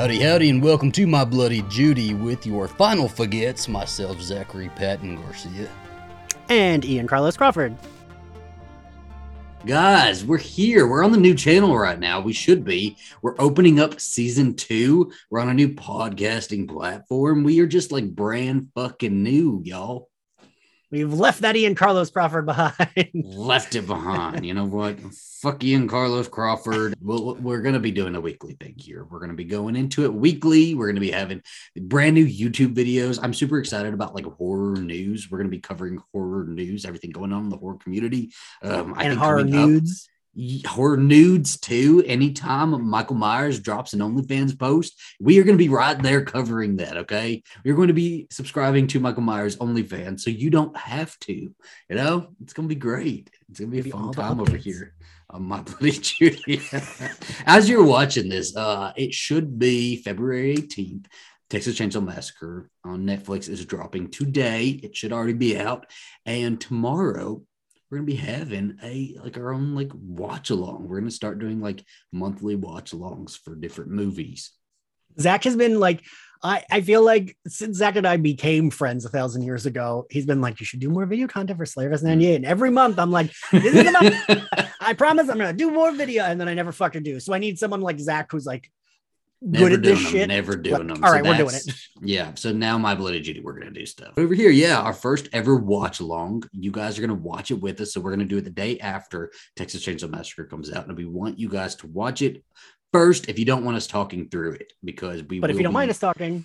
Howdy, howdy, and welcome to my Bloody Judy with your final faguettes, myself, Zachary Patton Garcia. And Ian Carlos Crawford. Guys, we're here. We're on the new channel right now. We should be. We're opening up season two. We're on a new podcasting platform. We are just like brand fucking new, y'all. We've left that Ian Carlos Crawford behind. Left it behind. You know what? Fuck Ian Carlos Crawford. We'll, we're going to be doing a weekly thing here. We're going to be going into it weekly. We're going to be having brand new YouTube videos. I'm super excited about like horror news. We're going to be covering horror news, everything going on in the horror community. Um, I and think horror coming up- horror nudes too. Anytime Michael Myers drops an OnlyFans post, we are going to be right there covering that. Okay, we're going to be subscribing to Michael Myers OnlyFans, so you don't have to. You know, it's going to be great. It's going to be a fun time over here on my bloody Judy. As you're watching this, uh, it should be February 18th. Texas Chainsaw Massacre on Netflix is dropping today. It should already be out, and tomorrow we're gonna be having a like our own like watch along. We're gonna start doing like monthly watch alongs for different movies. Zach has been like, I, I feel like since Zach and I became friends a thousand years ago, he's been like, you should do more video content for Slayerfest 98. And every month I'm like, this is enough. I promise I'm gonna do more video, and then I never fucking do. So I need someone like Zach who's like good never at this doing them, shit. never doing Like, them. all right, we're doing it. Yeah. So now my bloody Judy, we're gonna do stuff over here. Yeah, our first ever watch along. You guys are gonna watch it with us. So we're gonna do it the day after Texas Chainsaw Massacre comes out, and we want you guys to watch it first. If you don't want us talking through it, because we. But if you don't mind us talking,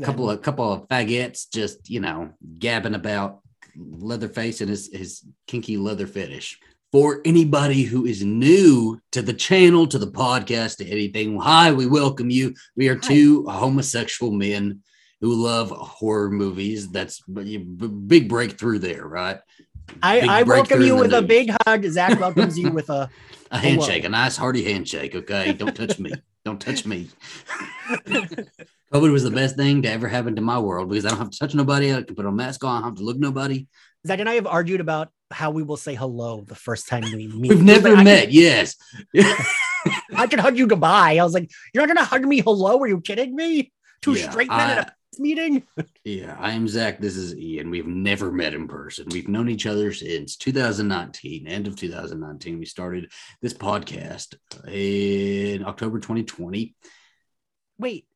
a couple of couple of faggots just you know gabbing about Leatherface and his his kinky leather fetish. For anybody who is new to the channel, to the podcast, to anything, hi, we welcome you. We are Hi. two homosexual men who love horror movies. That's b- big breakthrough there, right? I, I welcome you with the a big hug. Zach welcomes you with a A handshake, a nice hearty handshake. Okay, don't touch me. Don't touch me. COVID was the best thing to ever happen to my world because I don't have to touch nobody. I can put a mask on. I don't have to look nobody. Zach and I have argued about how we will say hello the first time we meet. We've never like, I met. can- Yes. I can hug you goodbye. I was like, you're not gonna hug me hello? Are you kidding me? Two Yeah, straight men at a meeting. yeah. I am Zach. This is Ian. We've never met in person. We've known each other since 2019, end of 2019. We started this podcast in October 2020. Wait,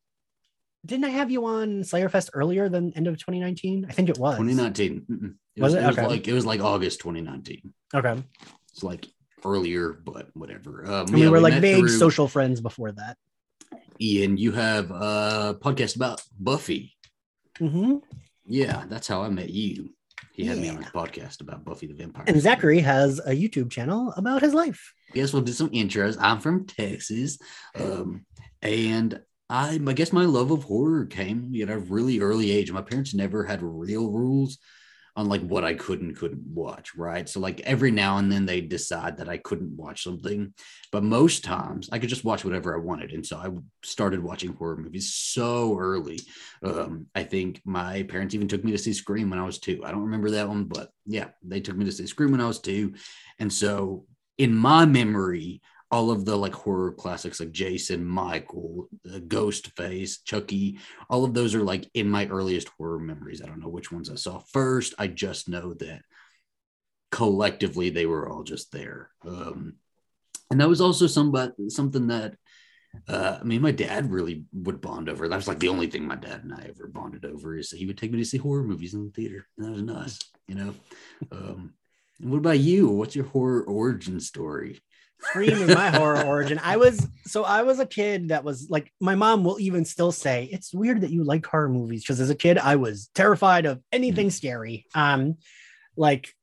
didn't I have you on Slayerfest earlier than end of 2019? I think it was. 2019. Mm-mm. It Was was, it? it was Okay. like it was like August 2019. Okay. It's like earlier, but whatever. Um, And we yeah, were like met vague through- social friends before that. Ian, you have a podcast about Buffy. Mm-hmm. Yeah, that's how I met you. He had me on Yeah. his podcast about Buffy the Vampire. And. Zachary has a YouTube channel about his life. Yes, we'll do some intros. I'm from Texas, um, and I, I guess my love of horror came at a really early age. My parents never had real rules on like what I could and couldn't watch, right? So like every now and then they decide that I couldn't watch something, but most times I could just watch whatever I wanted. And so I started watching horror movies so early. Um, I think my parents even took me to see Scream when I was two. I don't remember that one, but yeah, they took me to see Scream when I was two. And so in my memory, all of the like horror classics like Jason, Michael, uh, Ghostface, Chucky, all of those are like in my earliest horror memories. I don't know which ones I saw first. I just know that collectively they were all just there. Um, and that was also somebody something that uh, I mean, my dad really would bond over. That was like the only thing my dad and I ever bonded over is that he would take me to see horror movies in the theater. And that was nice, you know. Um, and what about you? What's your horror origin story? Scream is my horror origin. I was so I was a kid that was like my mom will even still say it's weird that you like horror movies because as a kid I was terrified of anything scary. Um, like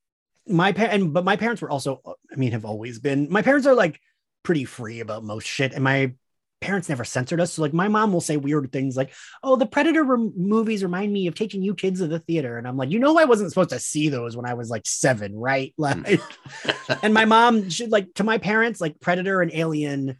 my parents, but my parents were also I mean have always been. My parents are like pretty free about most shit, and my parents never censored us. So like my mom will say weird things like, "Oh, the Predator movies remind me of taking you kids to the theater," and I'm like, you know, I wasn't supposed to see those when I was like seven, right? Like, mm. and my mom should like to my parents, like Predator and Alien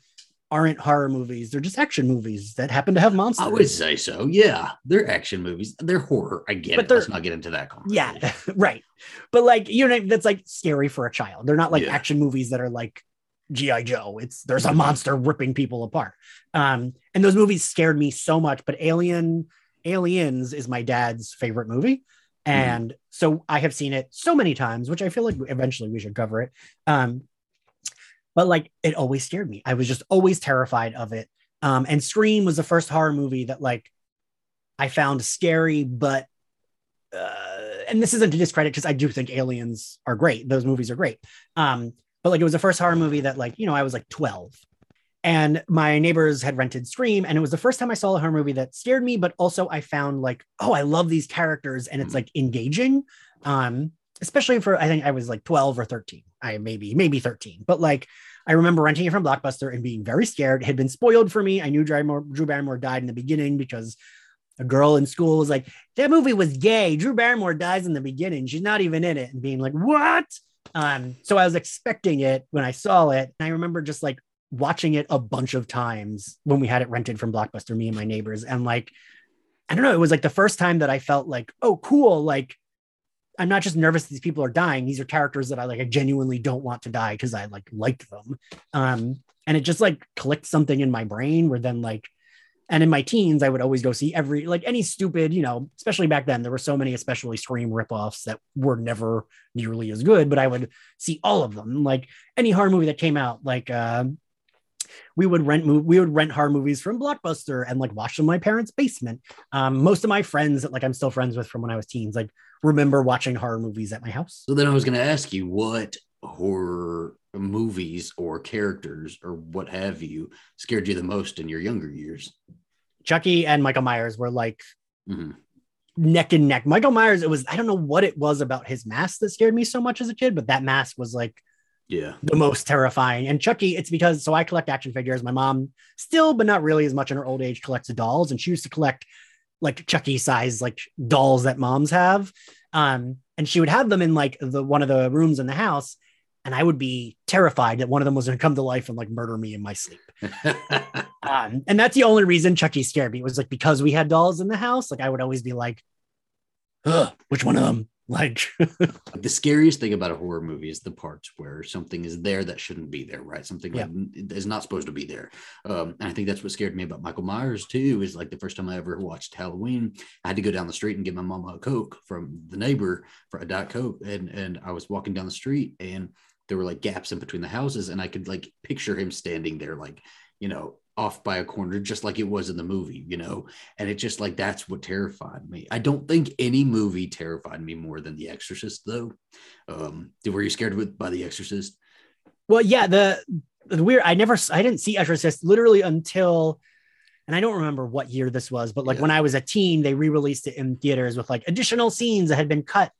aren't horror movies; they're just action movies that happen to have monsters. I would say so. Yeah, they're action movies. They're horror. I get But it. Let's not get into that conversation. yeah, right. But like you know, that's like scary for a child. They're not like Yeah. action movies that are like GI Joe. It's there's a monster ripping people apart. Um, and those movies scared me so much. But Alien, Aliens is my dad's favorite movie, and so I have seen it so many times, which I feel like eventually we should cover it. Um, but like it always scared me. I was just always terrified of it. Um, and Scream was the first horror movie that like I found scary, but uh, and this isn't to discredit because I do think aliens are great. Those movies are great. Um, but like it was the first horror movie that like, you know, I was like 12 and my neighbors had rented Scream. And it was the first time I saw a horror movie that scared me, but also I found like, oh, I love these characters and it's like engaging. Um, especially for I think I was like 12 or 13. I maybe, maybe 13, but like I remember renting it from Blockbuster and being very scared. It had been spoiled for me. I knew Drew Barrymore, Drew Barrymore died in the beginning because a girl in school was like, that movie was gay. Drew Barrymore dies in the beginning. She's not even in it. And being like, what? Um, so I was expecting it when I saw it. And I remember just like watching it a bunch of times when we had it rented from Blockbuster, me and my neighbors. And like, I don't know, it was like the first time that I felt like, oh, cool. Like, I'm not just nervous these people are dying. These are characters that I like, I genuinely don't want to die because I like liked them. Um, and it just like clicked something in my brain where then like and in my teens, I would always go see every, like any stupid, you know, especially back then, there were so many, especially Scream ripoffs that were never nearly as good, but I would see all of them. Like any horror movie that came out, like, uh, we would rent we would rent horror movies from Blockbuster and like watch them in my parents' basement. Um, most of my friends that like I'm still friends with from when I was teens, like remember watching horror movies at my house. So then I was gonna ask you what horror movies or characters or what have you scared you the most in your younger years? Chucky and Michael Myers were like mm-hmm. neck and neck. Michael Myers, it was, I don't know what it was about his mask that scared me so much as a kid, but that mask was like yeah the most terrifying and chucky it's because so i collect action figures my mom still but not really as much in her old age collects dolls and she used to collect like chucky size like dolls that moms have um and she would have them in like the one of the rooms in the house and I would be terrified that one of them was going to come to life and like murder me in my sleep. um, and that's the only reason Chucky scared me. It was like because we had dolls in the house. Like I would always be like, which one of them? Like the scariest thing about a horror movie is the parts where something is there that shouldn't be there, right? Something yeah. like is not supposed to be there. Um, and I think that's what scared me about Michael Myers too. Is like the first time I ever watched Halloween, I had to go down the street and get my mom a Coke from the neighbor for a Diet Coke, and and I was walking down the street and there were like gaps in between the houses and i could like picture him standing there like you know off by a corner just like it was in the movie you know and it just like that's what terrified me i don't think any movie terrified me more than the exorcist though um were you scared with by the exorcist well yeah the, the weird i never i didn't see exorcist literally until and I don't remember what year this was, but like yeah. when I was a teen, they re-released it in theaters with like additional scenes that had been cut.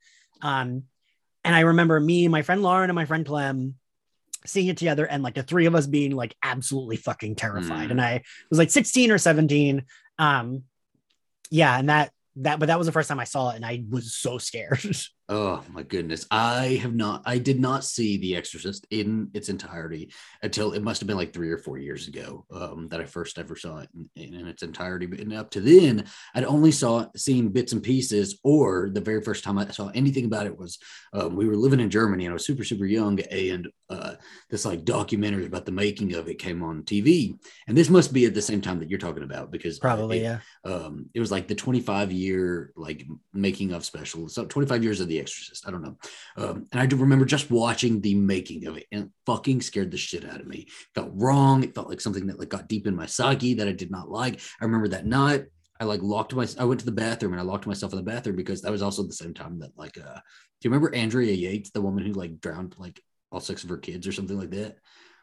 Um, and I remember me, my friend Lauren, and my friend Clem seeing it together and like the three of us being like absolutely fucking terrified. Mm. And I was like 16 or 17. Um, yeah, and that that but that was the first time I saw it and I was so scared. oh my goodness. I have not I did not see The Exorcist in its entirety until it must have been like 3 or 4 years ago um, that I first ever saw it in, in, its entirety. But up to then I'd only saw seen bits and pieces or the very first time I saw anything about it was um, we were living in Germany and I was super super young and uh, this like documentary about the making of it came on TV and this must be at the same time that you're talking about because probably it, yeah. um, it was like the 25 year like making of special so 25 years of the exorcist i don't know um, and i do remember just watching the making of it and it fucking scared the shit out of me it felt wrong it felt like something that like got deep in my psyche that i did not like i remember that night I like locked my I went to the bathroom and I locked myself in the bathroom because that was also the same time that like uh do you remember Andrea Yates, the woman who like drowned like all six of her kids or something like that?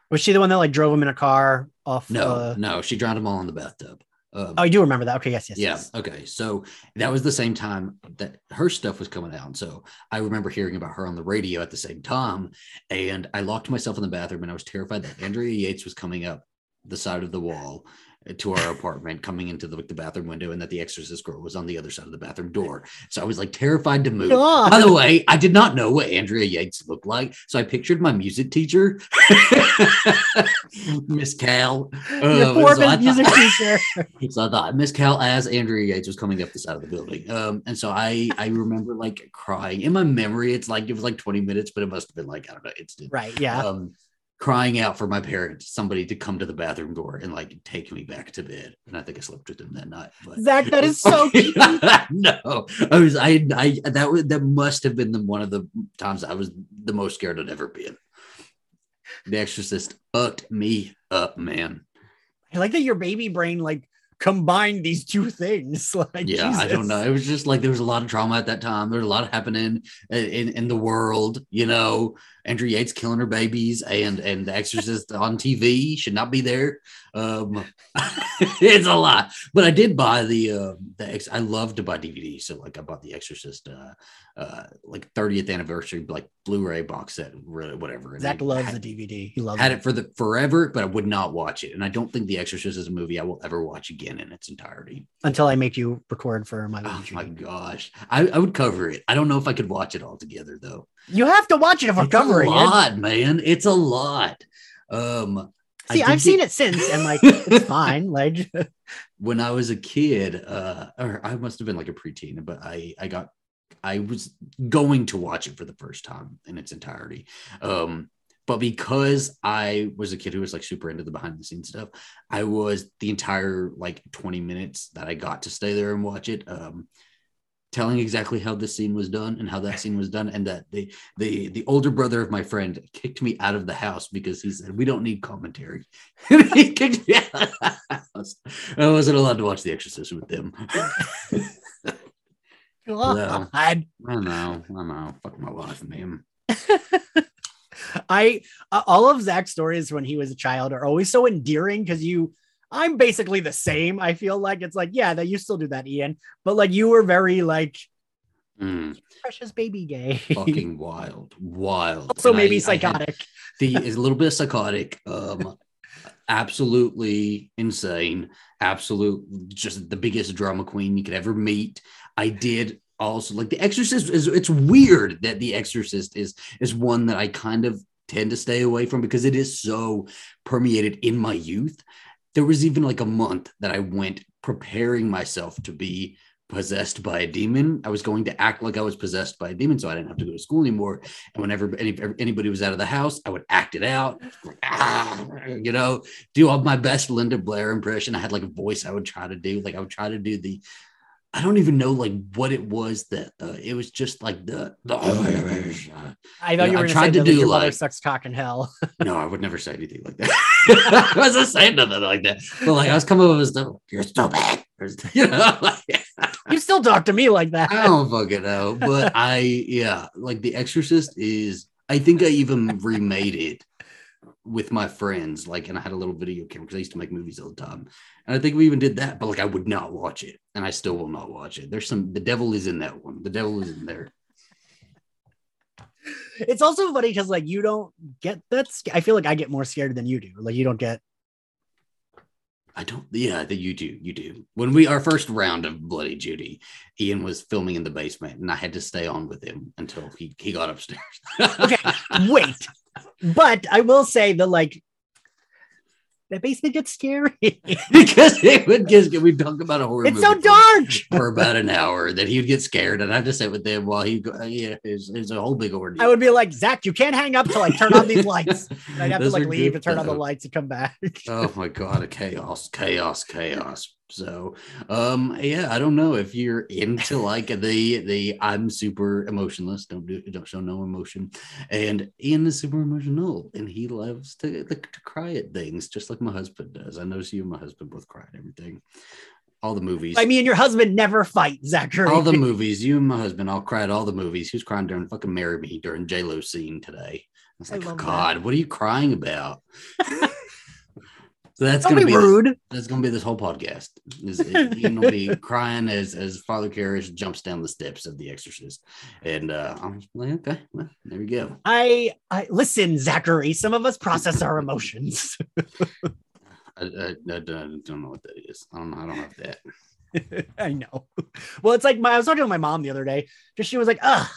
Was she the one that like drove him in a car off? No, uh... no, she drowned them all in the bathtub. Um, oh, I do remember that. Okay, yes, yes. Yeah. Yes. Okay. So that was the same time that her stuff was coming out. So I remember hearing about her on the radio at the same time. And I locked myself in the bathroom and I was terrified that Andrea Yates was coming up the side of the wall to our apartment coming into the, the bathroom window and that the exorcist girl was on the other side of the bathroom door. So i was like terrified to move. God. by the way i did not know what andrea yates looked like so i pictured my music teacher miss cal. Uh, so music thought, teacher. So i thought miss cal as andrea yates was coming up the side of the building. Um, and so i i remember like crying. In my memory it's like it was like 20 minutes but it must have been like i don't know it's right yeah. Um, crying out for my parents, somebody to come to the bathroom door and like take me back to bed. And I think I slept with them that night. But Zach, that is so cute. no, I was I I that was that must have been the one of the times I was the most scared I'd ever been. The Exorcist fucked me up, man. I like that your baby brain like combined these two things. Like, yeah, I don't know. It was just like there was a lot of trauma at that time. There was a lot happening in, in in the world. You know, Andrew Yates killing her babies, and and The Exorcist on TV should not be there. Um, it's a lot, but I did buy the uh, the ex. I love to buy DVDs, so like I bought the Exorcist, uh, uh, like 30th anniversary, like Blu-ray box set, whatever. And Zach I loves had- the DVD. He loves had it. it for the forever, but I would not watch it. And I don't think The Exorcist is a movie I will ever watch again in its entirety. until I make you record for my Oh my gosh. I, I would cover it. I don't know if I could watch it all together though. You have to watch it if we're It's covering a lot, man. It's a lot. Um See, I've seen it since, and like it's fine. Like when I was a kid, uh, or I must have been like a preteen, but I I got I was going to watch it for the first time in its entirety. Um, but because I was a kid who was like super into the behind the scenes stuff, I was the entire like 20 minutes that I got to stay there and watch it. Um, telling exactly how this scene was done and how that scene was done and that the the the older brother of my friend kicked me out of the house because he said we don't need commentary. He kicked me out of the house. I wasn't allowed to watch the exorcist with them. God. i know i know. Fuck my life man. I uh, all of Zach's stories when he was a child are always so endearing because you I'm basically the same. I feel like it's like, yeah, that you still do that, Ian, but like you were very like Mm, precious baby gay. fucking wild wild also And maybe I had- psychotic. the is a little bit psychotic um absolutely insane absolute just the biggest drama queen you could ever meet i did also like the exorcist is it's weird that the exorcist is is one that i kind of tend to stay away from because it is so permeated in my youth there was even like a month that i went preparing myself to be possessed by a demon i was going to act like i was possessed by a demon so i didn't have to go to school anymore and whenever any, anybody was out of the house, I would act it out, you know, do all my best Linda Blair impression. I had like a voice I would try to do. Like I would try to do the, I don't even know like what it was that uh, it was just like the, the I thought Yeah, you were going to tried say to do, like, your mother like- sucks cock in hell. no, I would never say anything like that. I wasn't saying nothing like that. But like I was coming up with stuff, you're so bad. You know, like, you still talk to me like that. I don't fucking know, but I yeah, like The Exorcist is. I think I even remade it with my friends, like, and I had a little video camera because I used to make movies all the time, and I think we even did that. But like, I would not watch it, and I still will not watch it. There's some. The devil is in that one. The devil is in there. It's also funny because like you don't get that. I feel like I get more scared than you do. Like you don't get. I don't. Yeah, that you do. You do. When we our first round of Bloody Judy, Ian was filming in the basement, and I had to stay on with him until he he got upstairs. Okay, wait. But I will say that like that basement gets scary. because it would just we'd talk about a horror. it's so movie for- dark. for about an hour. that he would get scared, and I'd just sit with him while he. go- uh, Yeah, it's, it's a whole big ordeal. I would be like, Zach, you can't hang up till I turn on these lights. And I'd have Those to like leave and turn on the lights and come back. Oh my god, a chaos, chaos, chaos. So, um, yeah, I don't know if you're into like the the I'm super emotionless, don't do don't show no emotion, and Ian is super emotional, and he loves to like to cry at things, just like my husband does. I notice you and my husband both cry at everything. All the movies. I mean, your husband never fight, Zachary. all the movies. You and my husband all cried all the movies. He was crying during fucking "Marry Me" during J Lo scene today. I was like, love God, what are you crying about? so that's Don't gonna be be, rude. that's gonna be this whole podcast. Is know be crying as as Father Karras jumps down the steps of The Exorcist, and uh, I'm just like, okay, well, there we go. I, I listen, Zachary. Some of us process our emotions. I, I, I don't don't know what that is. I don't know. I don't have that. I know. Well, it's like my I was talking to my mom the other day. Just she was like, "Ugh,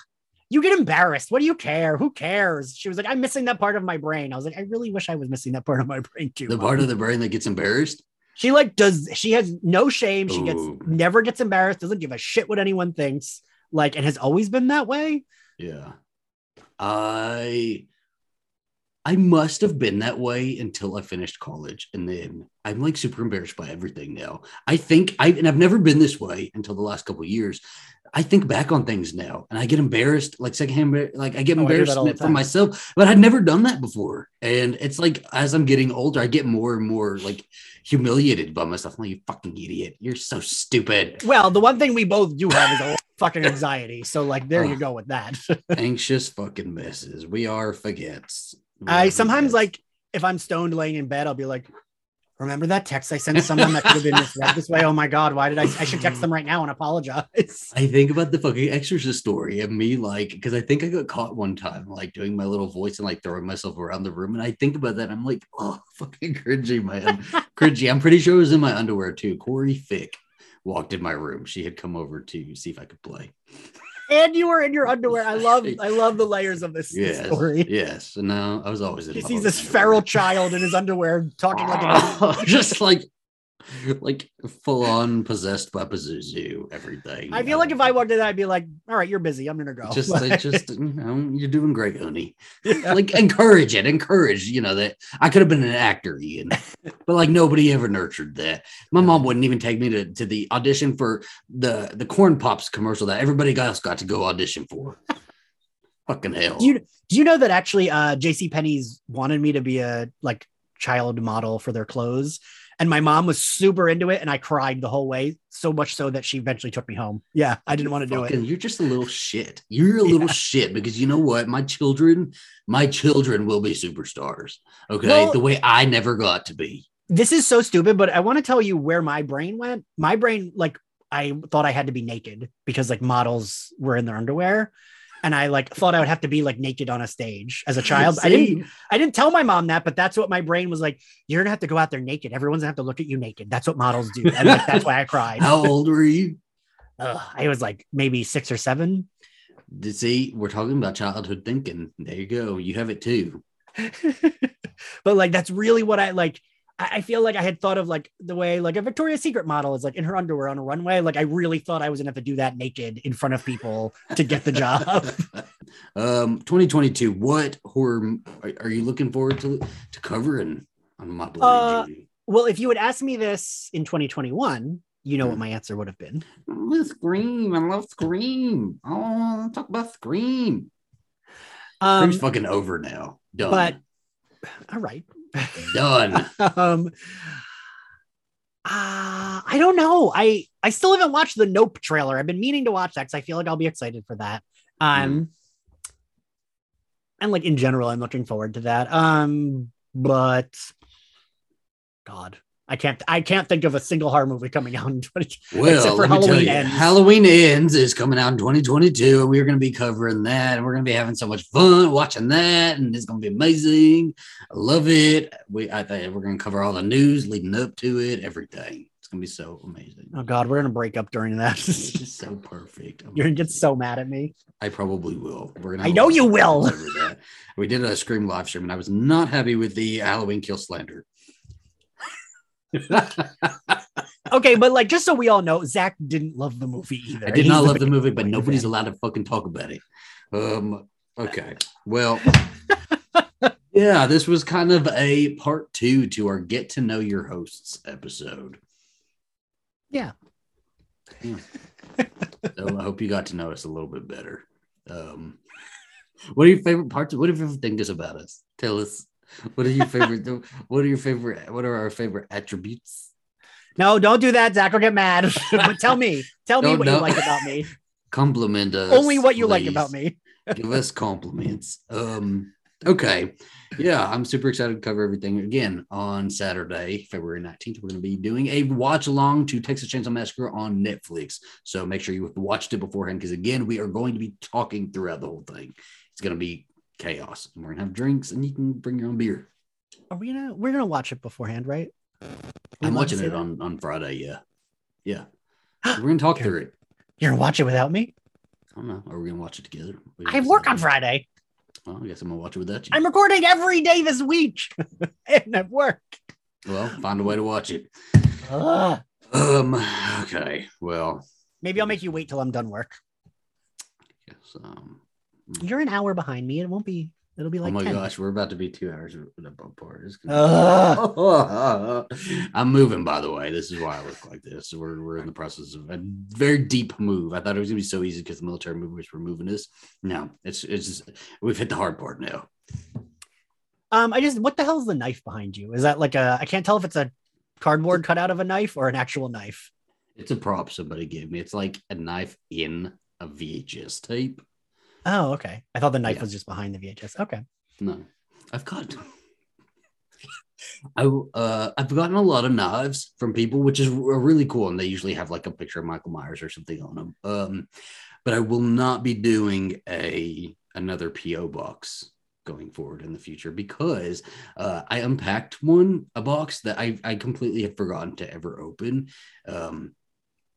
you get embarrassed. What do you care? Who cares?" She was like, "I'm missing that part of my brain." I was like, "I really wish I was missing that part of my brain too." The Mom." part of the brain that gets embarrassed. she like does. She has no shame. She gets never gets embarrassed. Doesn't give a shit what anyone thinks. Like, and has always been that way. Yeah. I I must have been that way until I finished college. And then I'm like super embarrassed by everything now. I think I, and I've never been this way until the last couple of years. I think back on things now and I get embarrassed, like secondhand, like I get Oh, I embarrassed the for myself, but I'd never done that before. And it's like, as I'm getting older, I get more and more like humiliated by myself. I'm like, you fucking idiot. You're so stupid. Well, the one thing we both do have is a fucking anxiety. So, like, there you go with that. Anxious fucking messes. We are faguettes. We I are sometimes forgets. like if I'm stoned laying in bed, I'll be like, remember that text I sent to someone that could have been misread this way? Oh my god, why did I? I should text them right now and apologize. I think about the fucking exorcist story of me like because I think I got caught one time like doing my little voice and like throwing myself around the room and I think about that I'm like oh fucking cringy man cringy I'm pretty sure it was in my underwear too Corey Fick walked in my room she had come over to see if I could play and you were in your underwear. I love, I love the layers of this yes story. yes now I was always in He sees this feral child in his underwear talking like a just like like full on possessed by Pazuzu everything. I feel like if I walked in, I'd be like, "All right, you're busy. I'm gonna go." just like just you know you're doing great honey. Like encourage it encourage you know that i could have been an actor ian. But like nobody ever nurtured that. My mom wouldn't even take me to, to the audition for the the corn pops commercial that everybody else got to go audition for. Fucking hell. Do you do you know that actually uh JC Penney's wanted me to be a like child model for their clothes and my mom was super into it and I cried the whole way so much so that she eventually took me home. Yeah, I didn't want to do it. you're just a little shit you're a little Yeah. shit because you know what my children my children will be superstars okay Well- the way i never got to be This is so stupid but I want to tell you where my brain went. My brain like I thought I had to be naked because like models were in their underwear and I like thought I would have to be like naked on a stage as a child. I didn't I didn't tell my mom that, but that's what my brain was like. You're gonna have to go out there naked. Everyone's gonna have to look at you naked. That's what models do. And like, that's why I cried. how old were you I was like maybe six or seven. See, we're talking about childhood thinking. There you go. You have it too. but like that's really what I like. I, I feel like I had thought of like the way like a Victoria's Secret model is like in her underwear on a runway. Like I really thought I was gonna have to do that naked in front of people to get the job. um, 2022. What horror are, are you looking forward to to covering on my bloody Uh, well, if you had asked me this in 2021, you know what my answer would have been. Oh, Scream. I love Scream. Oh, talk about Scream. Um, Scream's fucking over now. Done. but all right. Done. um uh, I don't know. I I still haven't watched the Nope trailer. I've been meaning to watch that because I feel like I'll be excited for that. Um and like in general, I'm looking forward to that. Um, but God, I can't I can't think of a single horror movie coming out in 20 Well, except for let me tell Halloween you, ends. Halloween Ends is coming out in 2022, and we're going to be covering that, and we're going to be having so much fun watching that, and it's going to be amazing. I love it. We, I think we're going to cover all the news leading up to it, everything. It's going to be so amazing. Oh God, we're gonna break up during that. It's just so perfect. You're gonna get so mad at me. I probably will. We're gonna. I know you will. fun over that. We did a Scream live stream, and I was not happy with the Halloween kill slander. Okay, but like just so we all know, Zach didn't love the movie either. I did He's not love the movie, but nobody's fan. allowed to fucking talk about it. Um, okay. Well, yeah, this was kind of a part two to our get to know your hosts episode. Yeah. Yeah. so I hope you got to know us a little bit better. Um, what are your favorite parts? What are your favorite things about us? Tell us. What are your favorite? what are your favorite? What are our favorite attributes? No, don't do that. Zach will get mad. but tell me, tell me what no. you like about me. Compliment us. Only what you like about me. give us compliments. Um, okay. Yeah, I'm super excited to cover everything again on Saturday, February 19th. We're going to be doing a watch along to Texas Chainsaw Massacre on Netflix. So make sure you watched it beforehand because, again, we are going to be talking throughout the whole thing. It's going to be chaos. And we're to have drinks and you can bring your own beer. Are we gonna we're gonna watch it beforehand, right? We I'm watching it that? on, on Friday. Yeah. Yeah. We're to talk through it. You're gonna watch it without me? I don't know. Are we to watch it together? I work on. Friday. Well, I guess I'm to watch it without you. I'm recording every day this week. and at work. well, find a way to watch it. Ugh. Um. Okay. Well. Maybe I'll make you wait till I'm done work. Yes. Um. You're an hour behind me. It won't be It'll be like oh my 10. gosh, we're about to be two hours apart. Gonna- I'm moving, by the way. This is why I look like this. We're, we're in the process of a very deep move. I thought it was gonna be so easy because the military movers were moving us. No, it's it's just we've hit the hard part now. Um, I just what the hell is the knife behind you? Is that like a I can't tell if it's a cardboard cutout of a knife or an actual knife. It's a prop somebody gave me. It's like a knife in a VHS tape. Oh, okay. I thought the knife Yeah. was just behind the VHS. Okay. No, I've got. I uh I've gotten a lot of knives from people, which is really cool, and they usually have like a picture of Michael Myers or something on them. Um, but I will not be doing a another PO box going forward in the future because uh, I unpacked one a box that I I completely had forgotten to ever open. Um,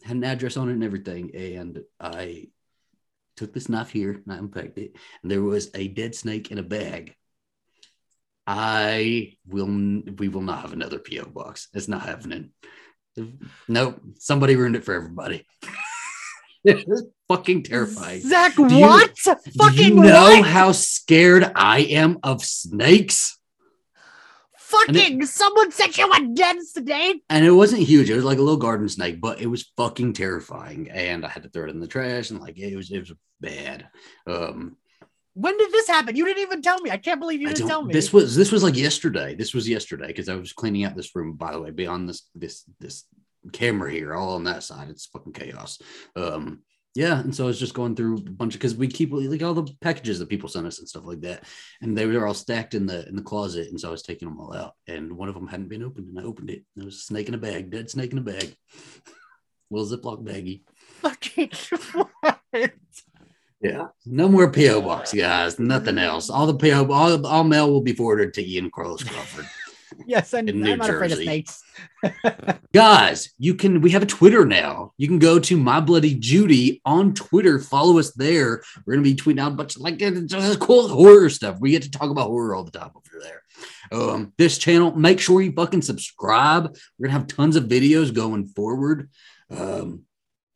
had an address on it and everything, and I took this knife here and I unpacked it, and there was a dead snake in a bag. I will. We will not have another PO box. It's not happening. Nope. Somebody ruined it for everybody. it was fucking terrifying. Zach, you- what? Do Fucking you know what? how scared I am of snakes? Fucking someone sent you a dead snake. And it wasn't huge. It was like a little garden snake, but it was fucking terrifying. And I had to throw it in the trash, and like it was, it was bad. Um, When did this happen? You didn't even tell me. I can't believe you didn't tell me. This was this was like yesterday. This was yesterday because I was cleaning out this room. By the way, beyond this this this camera here, all on that side, it's fucking chaos. Um, yeah, and so I was just going through a bunch of because we keep like all the packages that people sent us and stuff like that, and they were all stacked in the in the closet, and so I was taking them all out, and one of them hadn't been opened, and I opened it, and there was a snake in a bag, dead snake in a bag, little Ziploc baggie. fucking what? Yeah, no more PO box, guys. Nothing else. All the PO, all, all mail will be forwarded to Ian Carlos Crawford. Yes, and I'm New not afraid of Jersey. snakes. guys you can we have a twitter now. You can go to my bloody judy on twitter. Follow us there. We're gonna be tweeting out a bunch of like uh, just cool horror stuff. We get to talk about horror all the time over there. Um this channel make sure you fucking subscribe. We're gonna have tons of videos going forward. Um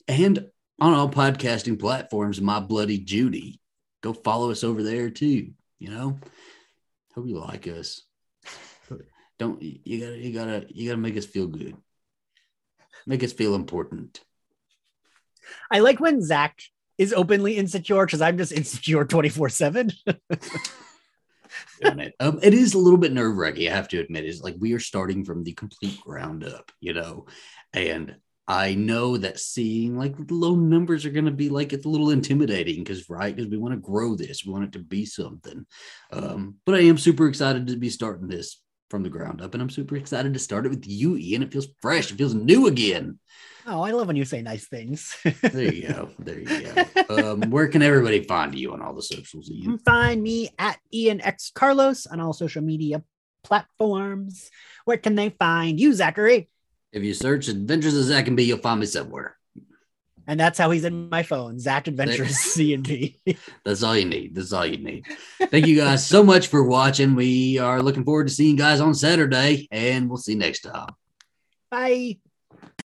and on all podcasting platforms my bloody judy. Go follow us over there too you know? Hope you like us don't you gotta you gotta you gotta make us feel good make us feel important I like when Zach is openly insecure because I'm just insecure 24 7. it. Um, it is a little bit nerve wracking, I have to admit. It's like we are starting from the complete ground up, you know, and I know that seeing like low numbers are going to be like it's a little intimidating because right because we want to grow this, we want it to be something. Um, but I am super excited to be starting this from the ground up, and I'm super excited to start it with you, Ian. It feels fresh, it feels new again. Oh, I love when you say nice things. There you go, there you go. Um, where can everybody find you on all the socials, You Ian? can find me at Ian X Carlos on all social media platforms. Where can they find you, Zachary? If you search Adventures of Zach and B, you'll find me somewhere. And that's how he's in my phone, Zach Adventures C and D. That's all you need. That's all you need. Thank you guys so much for watching. We are looking forward to seeing you guys on Saturday, and we'll see you next time. Bye.